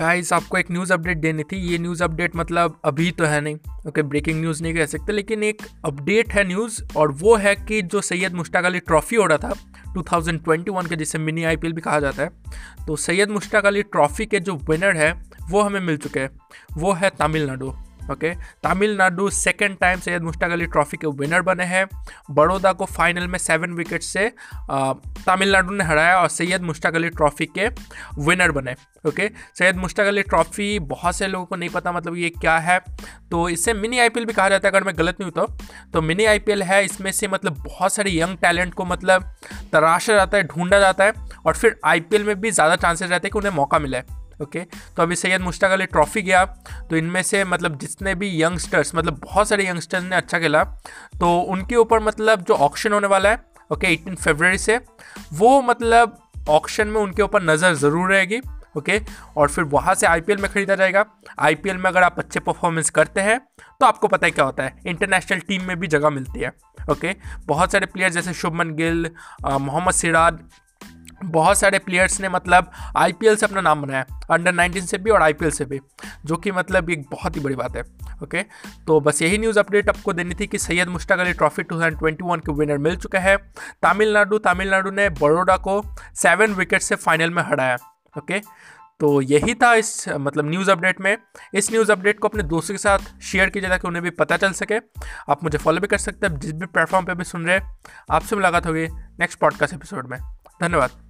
Guys आपको एक news update देनी थी। ये न्यूज़ अपडेट मतलब अभी तो है नहीं। ओके ब्रेकिंग न्यूज़ नहीं कह सकते, लेकिन एक अपडेट है न्यूज़ और वो है कि जो सैयद मुश्ताक अली ट्रॉफ़ी हो रहा था 2021 के, जिसे मिनी आईपीएल भी कहा जाता है तो सैयद मुश्ताक अली ट्रॉफ़ी के जो विनर है, वो हमें मिल चुके हैं। वो है Tamil Nadu. Okay? Tamil Nadu second time Syed Mushtaq Ali trophy के विनर बने हैं। बड़ौदा को फाइनल में सेवन विकेट से तमिलनाडु ने हराया और सैयद मुश्ताक अली ट्रॉफी के विनर बने ओके? सैयद मुश्ताक अली ट्रॉफी बहुत से लोगों को नहीं पता मतलब ये क्या है। तो इसे मिनी आईपीएल भी कहा जाता है अगर मैं गलत नहीं हूँ तो, तो मिनी आईपीएल है इसमें से मतलब बहुत सारे यंग टैलेंट को मतलब तराशा जाता है ढूंढा जाता है और फिर आईपीएल में भी ज़्यादा चांसेस रहते हैं कि उन्हें मौका मिले। ओके? तो अभी सैयद मुश्ताक अली ट्रॉफी गया। तो इनमें से मतलब जितने भी यंगस्टर्स मतलब बहुत सारे यंगस्टर्स ने अच्छा खेला। तो उनके ऊपर मतलब जो ऑप्शन होने वाला है, ओके एटीन फेबररी से, वो मतलब ऑप्शन में उनके ऊपर नज़र ज़रूर रहेगी, ओके? okay? और फिर वहाँ से आईपीएल में खरीदा जाएगा। आईपीएल में अगर आप अच्छे परफॉर्मेंस करते हैं तो आपको पता है क्या होता है। इंटरनेशनल टीम में भी जगह मिलती है, ओके? okay? बहुत सारे प्लेयर जैसे शुभमन गिल मोहम्मद सिराज बहुत सारे प्लेयर्स ने मतलब आईपीएल से अपना नाम बनाया अंडर 19 से भी और आईपीएल से भी, जो कि मतलब एक बहुत ही बड़ी बात है ओके तो बस यही न्यूज़ अपडेट आपको देनी थी कि सैयद मुश्ताक अली ट्रॉफी 2021 के विनर मिल चुका है। तमिलनाडु तमिलनाडु ने बड़ोडा को सेवन विकेट से फाइनल में हराया ओके तो यही था इस मतलब न्यूज़ अपडेट में। इस न्यूज़ अपडेट को अपने दोस्तों के साथ शेयर कीजिए ताकि उन्हें भी पता चल सके। आप मुझे फॉलो भी कर सकते हैं जिस भी प्लेटफॉर्म पर भी सुन रहे आपसे मुलाकात होगी नेक्स्ट पॉडकास्ट एपिसोड में। धन्यवाद।